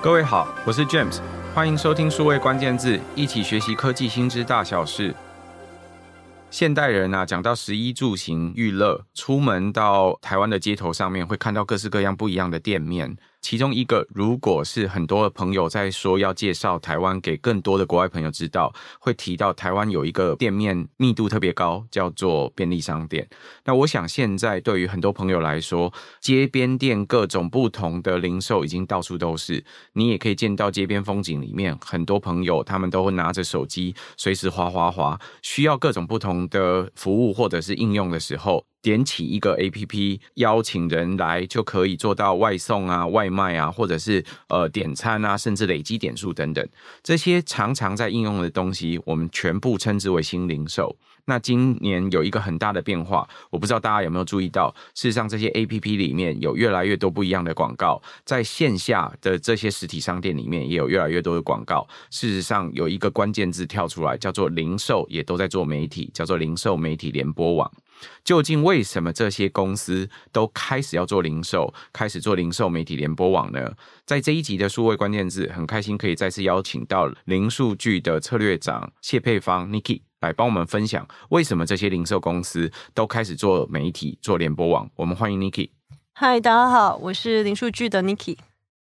各位好，我是 James，欢迎收听数位关键字，一起学习科技新知大小事。现代人啊，讲到食衣住行娱乐，出门到台湾的街头上面，会看到各式各样不一样的店面。其中一个，如果是很多的朋友在说要介绍台湾给更多的国外朋友知道，会提到台湾有一个店面密度特别高，叫做便利商店。那我想现在对于很多朋友来说，街边店各种不同的零售已经到处都是。你也可以见到街边风景里面，很多朋友他们都会拿着手机随时滑滑滑，需要各种不同的服务或者是应用的时候。点起一个 APP，邀请人来就可以做到外送啊、外卖啊，或者是呃点餐啊，甚至累积点数等等。这些常常在应用的东西，我们全部称之为新零售。那今年有一个很大的变化，我不知道大家有没有注意到，事实上这些 APP 里面有越来越多不一样的广告，在线下的这些实体商店里面也有越来越多的广告。事实上有一个关键字跳出来，叫做零售，也都在做媒体，叫做零售媒体联播网。究竟为什么这些公司都开始要做零售，开始做零售媒体联播网呢？在这一集的数位关键字，很开心可以再次邀请到零数据的策略长谢佩芳 Niki 来帮我们分享，为什么这些零售公司都开始做媒体、做联播网。我们欢迎 Niki。嗨，大家好，我是零数据的 Niki。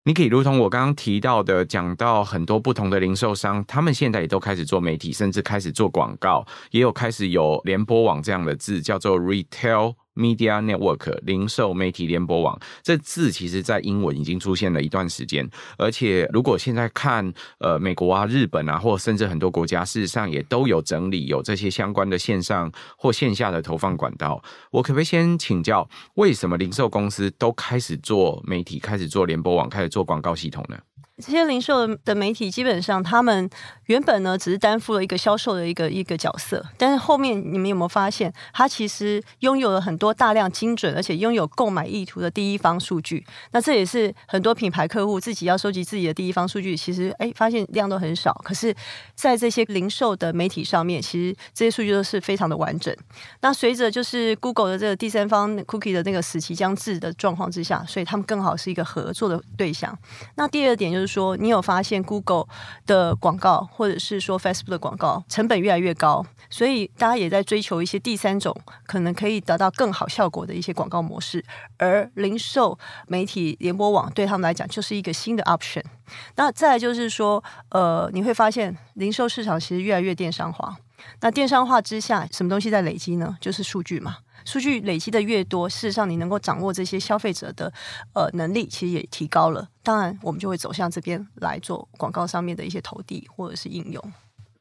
Niki，如同我刚刚提到的，讲到很多不同的零售商，他们现在也都开始做媒体，甚至开始做广告，也有开始有联播网这样的字，叫做 retail。Media Network 零售媒体联播网，这字其实在英文已经出现了一段时间，而且如果现在看呃美国啊、日本啊，或甚至很多国家，事实上也都有整理有这些相关的线上或线下的投放管道。我可不可以先请教，为什么零售公司都开始做媒体、开始做联播网、开始做广告系统呢？这些零售的媒体基本上，他们原本呢只是担负了一个销售的一个一个角色，但是后面你们有没有发现，他其实拥有了很多大量精准，而且拥有购买意图的第一方数据。那这也是很多品牌客户自己要收集自己的第一方数据，其实哎发现量都很少。可是，在这些零售的媒体上面，其实这些数据都是非常的完整。那随着就是 Google 的这个第三方 Cookie 的那个死期将至的状况之下，所以他们更好是一个合作的对象。那第二点就是。说你有发现 Google 的广告，或者是说 Facebook 的广告成本越来越高，所以大家也在追求一些第三种可能可以得到更好效果的一些广告模式。而零售媒体联播网对他们来讲就是一个新的 option。那再就是说，呃，你会发现零售市场其实越来越电商化。那电商化之下，什么东西在累积呢？就是数据嘛。数据累积的越多，事实上你能够掌握这些消费者的呃能力，其实也提高了。当然，我们就会走向这边来做广告上面的一些投递或者是应用。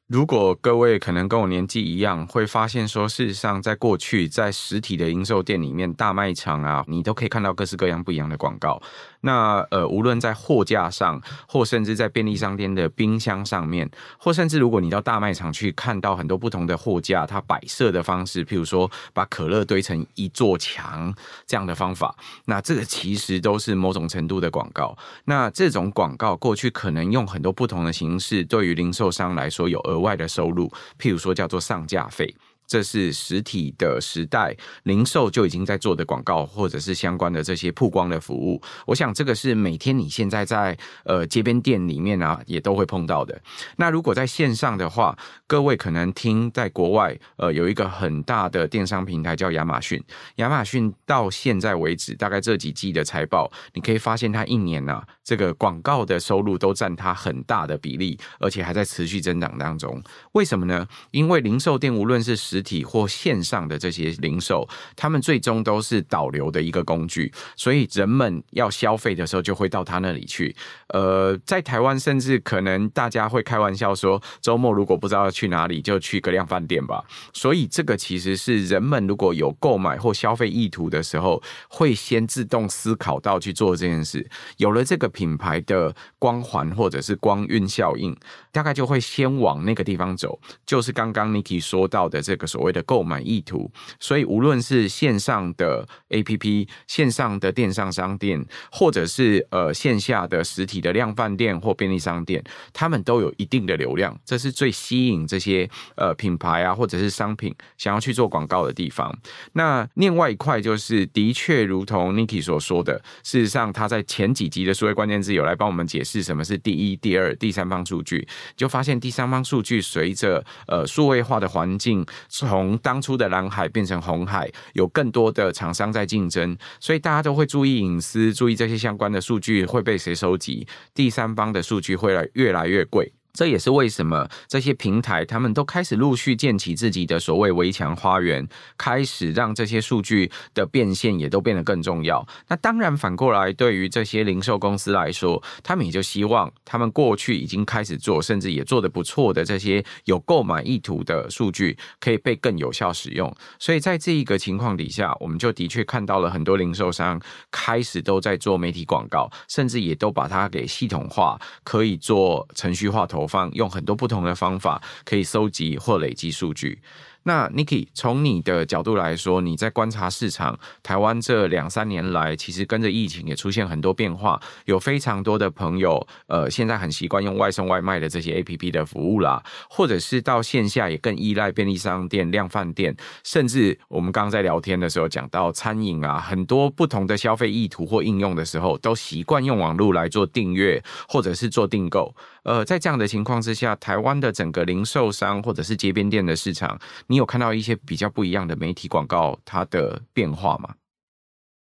如果各位可能跟我年纪一样，会发现说，事实上，在过去在实体的零售店里面，大卖场啊，你都可以看到各式各样不一样的广告。那呃，无论在货架上，或甚至在便利商店的冰箱上面，或甚至如果你到大卖场去看到很多不同的货架，它摆设的方式，譬如说把可乐堆成一座墙这样的方法，那这个其实都是某种程度的广告。那这种广告过去可能用很多不同的形式，对于零售商来说有额外的收入，譬如说叫做上架费。这是实体的时代，零售就已经在做的广告，或者是相关的这些曝光的服务。我想这个是每天你现在在呃街边店里面啊，也都会碰到的。那如果在线上的话，各位可能听在国外呃有一个很大的电商平台叫亚马逊，亚马逊到现在为止，大概这几季的财报，你可以发现它一年啊这个广告的收入都占它很大的比例，而且还在持续增长当中。为什么呢？因为零售店无论是实体或线上的这些零售，他们最终都是导流的一个工具，所以人们要消费的时候就会到他那里去。呃，在台湾，甚至可能大家会开玩笑说，周末如果不知道去哪里，就去个量饭店吧。所以这个其实是人们如果有购买或消费意图的时候，会先自动思考到去做这件事。有了这个品牌的光环或者是光晕效应，大概就会先往那个地方走。就是刚刚 Niki 说到的这个。所谓的购买意图。所以无论是线上的 APP、线上的电商商店，或者是呃线下的实体的量贩店或便利商店，他们都有一定的流量，这是最吸引这些呃品牌啊或者是商品想要去做广告的地方。那另外一块就是，的确如同 Niki 所说的，事实上他在前几集的数位关键字有来帮我们解释什么是第一、第二、第三方数据，就发现第三方数据随着呃数位化的环境从当初的蓝海变成红海，有更多的厂商在竞争，所以大家都会注意隐私，注意这些相关的数据会被谁收集，第三方的数据会来越来越贵。这也是为什么这些平台他们都开始陆续建起自己的所谓围墙花园，开始让这些数据的变现也都变得更重要。那当然反过来，对于这些零售公司来说，他们也就希望他们过去已经开始做，甚至也做得不错的这些有购买意图的数据，可以被更有效使用。所以在这一个情况底下，我们就的确看到了很多零售商开始都在做媒体广告，甚至也都把它给系统化，可以做程序化投。方用很多不同的方法可以收集或累积数据。那 Niki 从你的角度来说，你在观察市场，台湾这两三年来，其实跟着疫情也出现很多变化，有非常多的朋友，呃，现在很习惯用外送外卖的这些 APP 的服务啦，或者是到线下也更依赖便利商店、量贩店，甚至我们刚刚在聊天的时候讲到餐饮啊，很多不同的消费意图或应用的时候，都习惯用网络来做订阅或者是做订购。呃，在这样的情况之下，台湾的整个零售商或者是街边店的市场，你有看到一些比较不一样的媒体广告它的变化吗？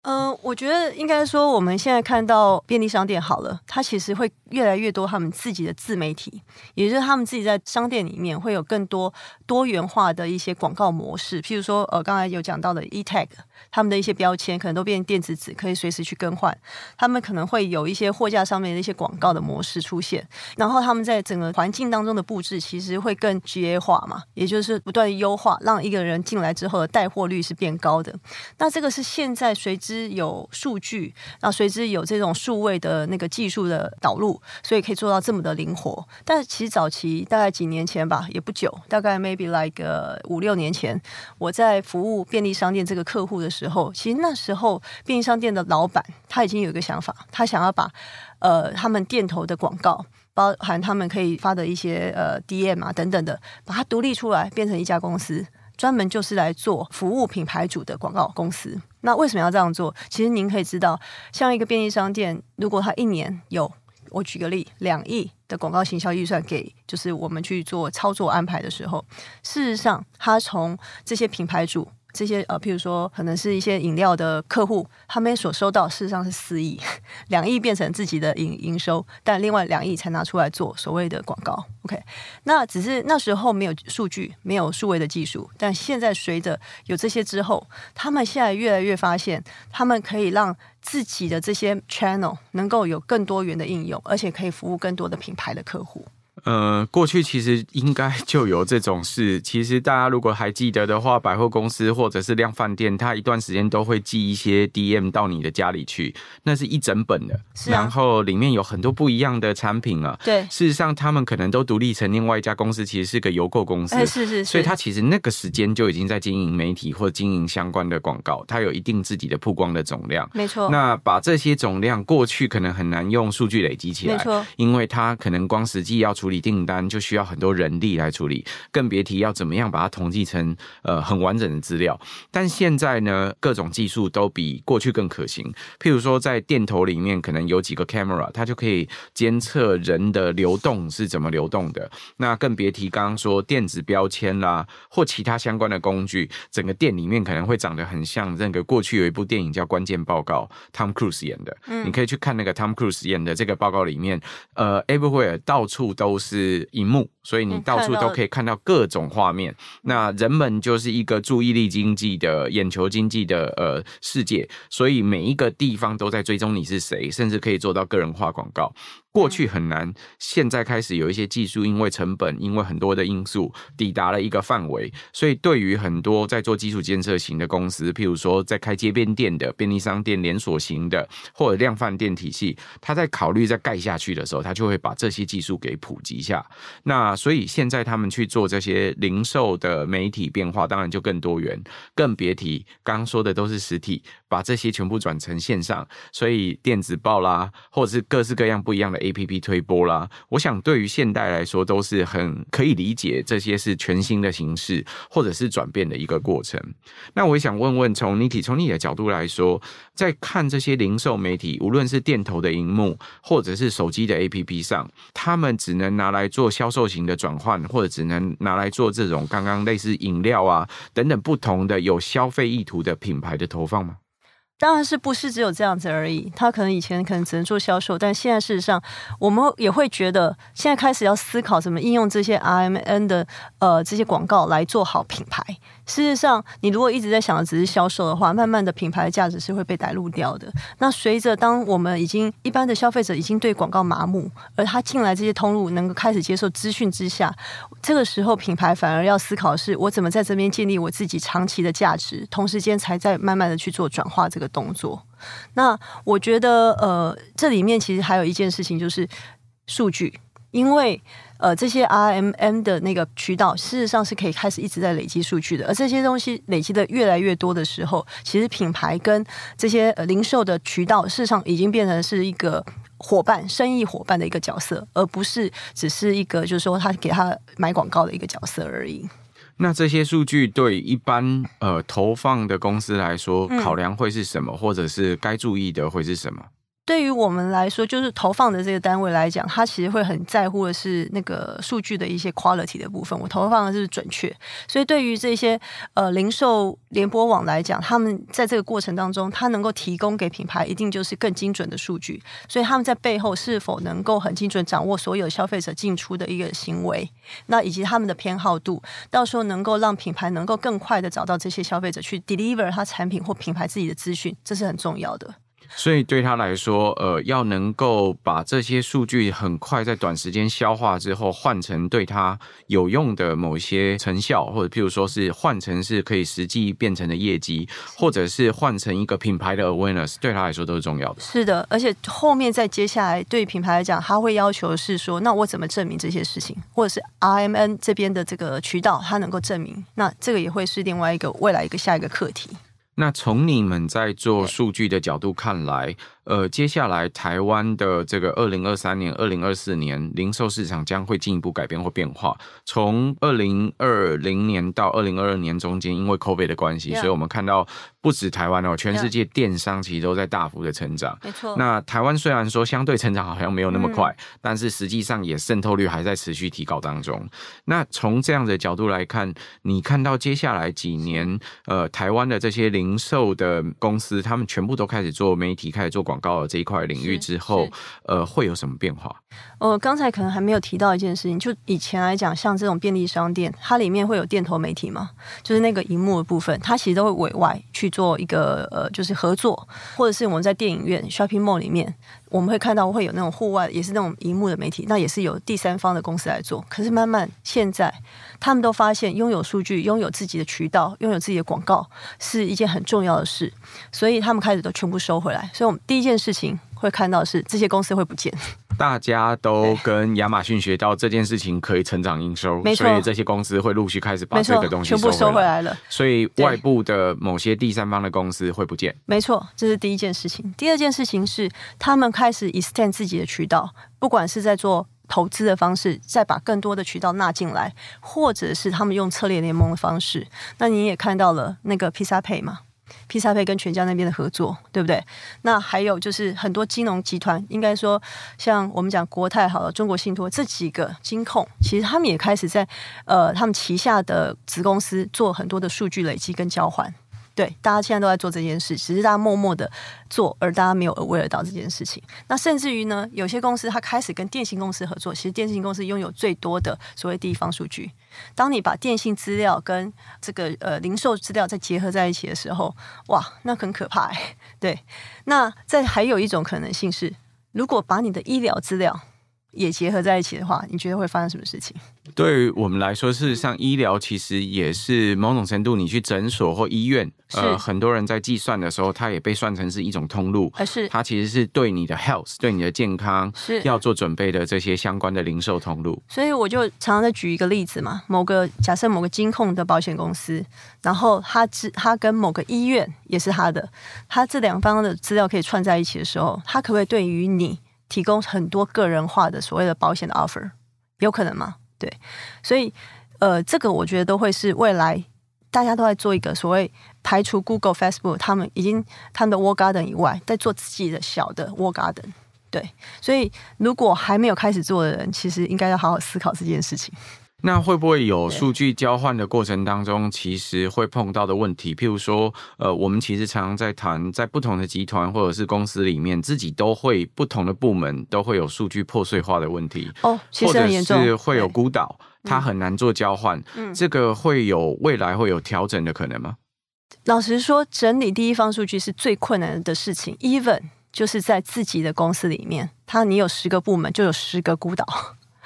嗯、我觉得应该说，我们现在看到便利商店好了，它其实会越来越多他们自己的自媒体，也就是他们自己在商店里面会有更多多元化的一些广告模式。譬如说，呃，刚才有讲到的 eTag，他们的一些标签可能都变电子纸，可以随时去更换。他们可能会有一些货架上面的一些广告的模式出现，然后他们在整个环境当中的布置其实会更 GA 化嘛，也就是不断优化，让一个人进来之后的带货率是变高的。那这个是现在随之。之有数据，然后随之有这种数位的那个技术的导入，所以可以做到这么的灵活。但是其实早期大概几年前吧，也不久，大概 maybe like 五六年前，我在服务便利商店这个客户的时候，其实那时候便利商店的老板他已经有一个想法，他想要把呃他们店头的广告，包含他们可以发的一些呃 DM 啊等等的，把它独立出来，变成一家公司。专门就是来做服务品牌主的广告公司。那为什么要这样做？其实您可以知道，像一个便利商店，如果它一年有，我举个例，两亿的广告行销预算给，就是我们去做操作安排的时候，事实上，它从这些品牌主。这些呃，譬如说，可能是一些饮料的客户，他们所收到事实上是四亿，两亿变成自己的营营收，但另外两亿才拿出来做所谓的广告。OK，那只是那时候没有数据，没有数位的技术，但现在随着有这些之后，他们现在越来越发现，他们可以让自己的这些 channel 能够有更多元的应用，而且可以服务更多的品牌的客户。呃，过去其实应该 就有这种事。其实大家如果还记得的话，百货公司或者是量贩店，它一段时间都会寄一些 DM 到你的家里去，那是一整本的，然后里面有很多不一样的产品啊。对，事实上他们可能都独立成另外一家公司，其实是个邮购公司。是是是。所以他其实那个时间就已经在经营媒体或经营相关的广告，它有一定自己的曝光的总量。没错。那把这些总量过去可能很难用数据累积起来，没错，因为它可能光实际要处理订单就需要很多人力来处理，更别提要怎么样把它统计成呃很完整的资料。但现在呢，各种技术都比过去更可行。譬如说，在电头里面可能有几个 camera，它就可以监测人的流动是怎么流动的。那更别提刚刚说电子标签啦，或其他相关的工具，整个店里面可能会长得很像那个过去有一部电影叫《关键报告》，Tom Cruise 演的。嗯，你可以去看那个 Tom Cruise 演的这个报告里面，呃，everywhere 到处都是。荧幕，所以你到处都可以看到各种画面。那人们就是一个注意力经济的眼球经济的呃世界，所以每一个地方都在追踪你是谁，甚至可以做到个人化广告。过去很难，现在开始有一些技术，因为成本，因为很多的因素，抵达了一个范围。所以对于很多在做基础建设型的公司，譬如说在开街边店的便利商店连锁型的，或者量贩店体系，他在考虑在盖下去的时候，他就会把这些技术给普及。及下。那所以现在他们去做这些零售的媒体变化，当然就更多元，更别提刚刚说的都是实体，把这些全部转成线上，所以电子报啦，或者是各式各样不一样的 APP 推播啦，我想对于现代来说都是很可以理解，这些是全新的形式或者是转变的一个过程。那我也想问问，从 Niki 从你的角度来说，在看这些零售媒体，无论是店头的荧幕，或者是手机的 APP 上，他们只能拿来做销售型的转换，或者只能拿来做这种刚刚类似饮料啊等等不同的有消费意图的品牌的投放吗？当然是不是只有这样子而已。他可能以前可能只能做销售，但现在事实上，我们也会觉得，现在开始要思考怎么应用这些 RMN 的呃这些广告来做好品牌。事实上，你如果一直在想的只是销售的话，慢慢的品牌价值是会被带入掉的。那随着当我们已经一般的消费者已经对广告麻木，而他进来这些通路能够开始接受资讯之下，这个时候品牌反而要思考的是我怎么在这边建立我自己长期的价值，同时间才在慢慢的去做转化这个动作。那我觉得，呃，这里面其实还有一件事情就是数据，因为。呃，这些 RMM 的那个渠道，事实上是可以开始一直在累积数据的。而这些东西累积的越来越多的时候，其实品牌跟这些呃零售的渠道，事实上已经变成是一个伙伴、生意伙伴的一个角色，而不是只是一个就是说他给他买广告的一个角色而已。那这些数据对一般呃投放的公司来说，考量会是什么，嗯、或者是该注意的会是什么？对于我们来说，就是投放的这个单位来讲，他其实会很在乎的是那个数据的一些 quality 的部分。我投放的是准确，所以对于这些呃零售联播网来讲，他们在这个过程当中，他能够提供给品牌一定就是更精准的数据。所以他们在背后是否能够很精准掌握所有消费者进出的一个行为，那以及他们的偏好度，到时候能够让品牌能够更快的找到这些消费者去 deliver 他产品或品牌自己的资讯，这是很重要的。所以对他来说，呃，要能够把这些数据很快在短时间消化之后，换成对他有用的某些成效，或者譬如说是换成是可以实际变成的业绩，或者是换成一个品牌的 awareness，对他来说都是重要的。是的，而且后面再接下来对品牌来讲，他会要求是说，那我怎么证明这些事情，或者是 RMN 这边的这个渠道，它能够证明，那这个也会是另外一个未来一个下一个课题。那从你们在做数据的角度看来，呃，接下来台湾的这个二零二三年、二零二四年零售市场将会进一步改变或变化。从二零二零年到二零二二年中间，因为 COVID 的关系，所以我们看到不止台湾哦，全世界电商其实都在大幅的成长。没错。那台湾虽然说相对成长好像没有那么快，但是实际上也渗透率还在持续提高当中。那从这样的角度来看，你看到接下来几年，呃，台湾的这些零售的公司，他们全部都开始做媒体，开始做广。广告的这一块领域之后，呃，会有什么变化？呃，刚才可能还没有提到一件事情，就以前来讲，像这种便利商店，它里面会有店头媒体嘛，就是那个荧幕的部分，它其实都会委外去做一个呃，就是合作，或者是我们在电影院 shopping mall 里面，我们会看到会有那种户外，也是那种荧幕的媒体，那也是有第三方的公司来做。可是慢慢现在，他们都发现拥有数据、拥有自己的渠道、拥有自己的广告是一件很重要的事，所以他们开始都全部收回来。所以我们第一件事情。会看到是这些公司会不见，大家都跟亚马逊学到这件事情可以成长营收，所以这些公司会陆续开始把这个东西全部收回来了。所以外部的某些第三方的公司会不见，没错，这是第一件事情。第二件事情是他们开始 extend 自己的渠道，不管是在做投资的方式，再把更多的渠道纳进来，或者是他们用策略联盟的方式。那你也看到了那个 PizzaPay 嘛？披萨配跟全家那边的合作，对不对？那还有就是很多金融集团，应该说像我们讲国泰好了、中国信托这几个金控，其实他们也开始在呃他们旗下的子公司做很多的数据累积跟交换。对，大家现在都在做这件事，只是大家默默的做，而大家没有 aware 到这件事情。那甚至于呢，有些公司它开始跟电信公司合作，其实电信公司拥有最多的所谓地方数据。当你把电信资料跟这个呃零售资料再结合在一起的时候，哇，那很可怕哎。对，那再还有一种可能性是，如果把你的医疗资料也结合在一起的话，你觉得会发生什么事情？对于我们来说，事实上，医疗其实也是某种程度，你去诊所或医院，呃，很多人在计算的时候，它也被算成是一种通路，是它其实是对你的 health，对你的健康是要做准备的这些相关的零售通路。所以我就常常在举一个例子嘛，某个假设某个金控的保险公司，然后他之他跟某个医院也是他的，他这两方的资料可以串在一起的时候，他可不可以对于你？提供很多个人化的所谓的保险的 offer，有可能吗？对，所以呃，这个我觉得都会是未来大家都在做一个所谓排除 Google、Facebook 他们已经他们的 War Garden 以外，在做自己的小的 War Garden。对，所以如果还没有开始做的人，其实应该要好好思考这件事情。那会不会有数据交换的过程当中，其实会碰到的问题？譬如说，呃，我们其实常常在谈，在不同的集团或者是公司里面，自己都会不同的部门都会有数据破碎化的问题。哦，其实很严重，或者是会有孤岛，它很难做交换。嗯，这个会有未来会有调整的可能吗？老实说，整理第一方数据是最困难的事情。Even 就是在自己的公司里面，它你有十个部门，就有十个孤岛。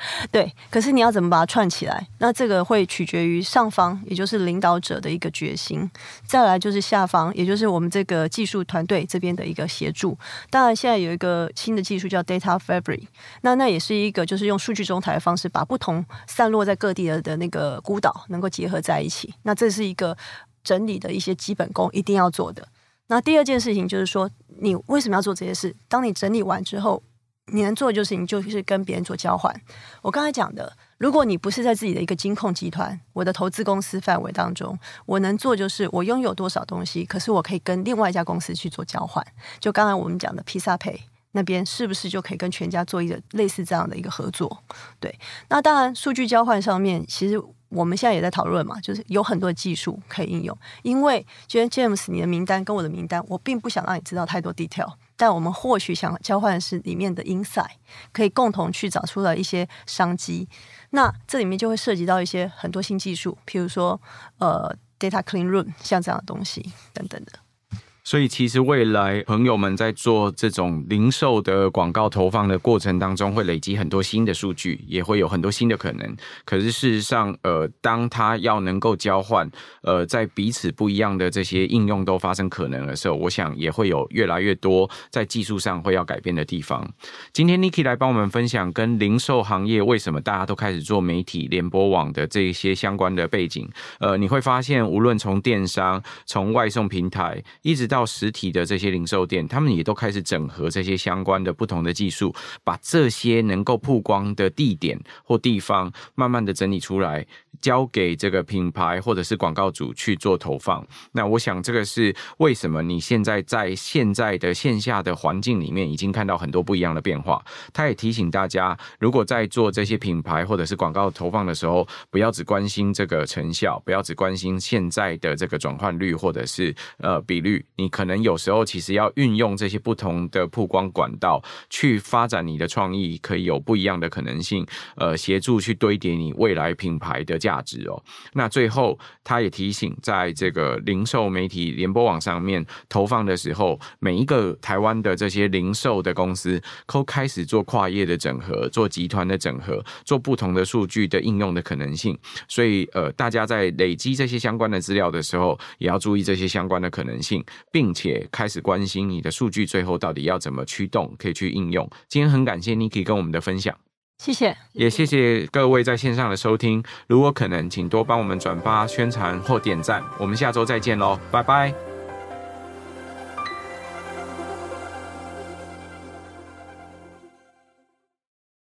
对，可是你要怎么把它串起来？那这个会取决于上方，也就是领导者的一个决心；再来就是下方，也就是我们这个技术团队这边的一个协助。当然，现在有一个新的技术叫 Data Fabric，那那也是一个就是用数据中台的方式，把不同散落在各地的的那个孤岛能够结合在一起。那这是一个整理的一些基本功，一定要做的。那第二件事情就是说，你为什么要做这些事？当你整理完之后。你能做的就是，你就是跟别人做交换。我刚才讲的，如果你不是在自己的一个金控集团，我的投资公司范围当中，我能做就是我拥有多少东西，可是我可以跟另外一家公司去做交换。就刚才我们讲的 PizzaPay 那边，是不是就可以跟全家做一个类似这样的一个合作？对，那当然数据交换上面，其实我们现在也在讨论嘛，就是有很多技术可以应用。因为今天 James 你的名单跟我的名单，我并不想让你知道太多 detail。但我们或许想交换的是里面的 insight，可以共同去找出了一些商机。那这里面就会涉及到一些很多新技术，譬如说呃 data clean room，像这样的东西等等的。所以，其实未来朋友们在做这种零售的广告投放的过程当中，会累积很多新的数据，也会有很多新的可能。可是，事实上，呃，当他要能够交换，呃，在彼此不一样的这些应用都发生可能的时候，我想也会有越来越多在技术上会要改变的地方。今天 Niki 来帮我们分享跟零售行业为什么大家都开始做媒体联播网的这些相关的背景。呃，你会发现，无论从电商、从外送平台，一直到到实体的这些零售店，他们也都开始整合这些相关的不同的技术，把这些能够曝光的地点或地方，慢慢的整理出来。交给这个品牌或者是广告主去做投放，那我想这个是为什么你现在在现在的线下的环境里面已经看到很多不一样的变化。他也提醒大家，如果在做这些品牌或者是广告投放的时候，不要只关心这个成效，不要只关心现在的这个转换率或者是呃比率，你可能有时候其实要运用这些不同的曝光管道去发展你的创意，可以有不一样的可能性，呃，协助去堆叠你未来品牌的。价值哦，那最后他也提醒，在这个零售媒体联播网上面投放的时候，每一个台湾的这些零售的公司都开始做跨业的整合，做集团的整合，做不同的数据的应用的可能性。所以呃，大家在累积这些相关的资料的时候，也要注意这些相关的可能性，并且开始关心你的数据最后到底要怎么驱动，可以去应用。今天很感谢 Niki 跟我们的分享。谢谢，也谢谢各位在线上的收听。如果可能，请多帮我们转发、宣传或点赞。我们下周再见喽，拜拜。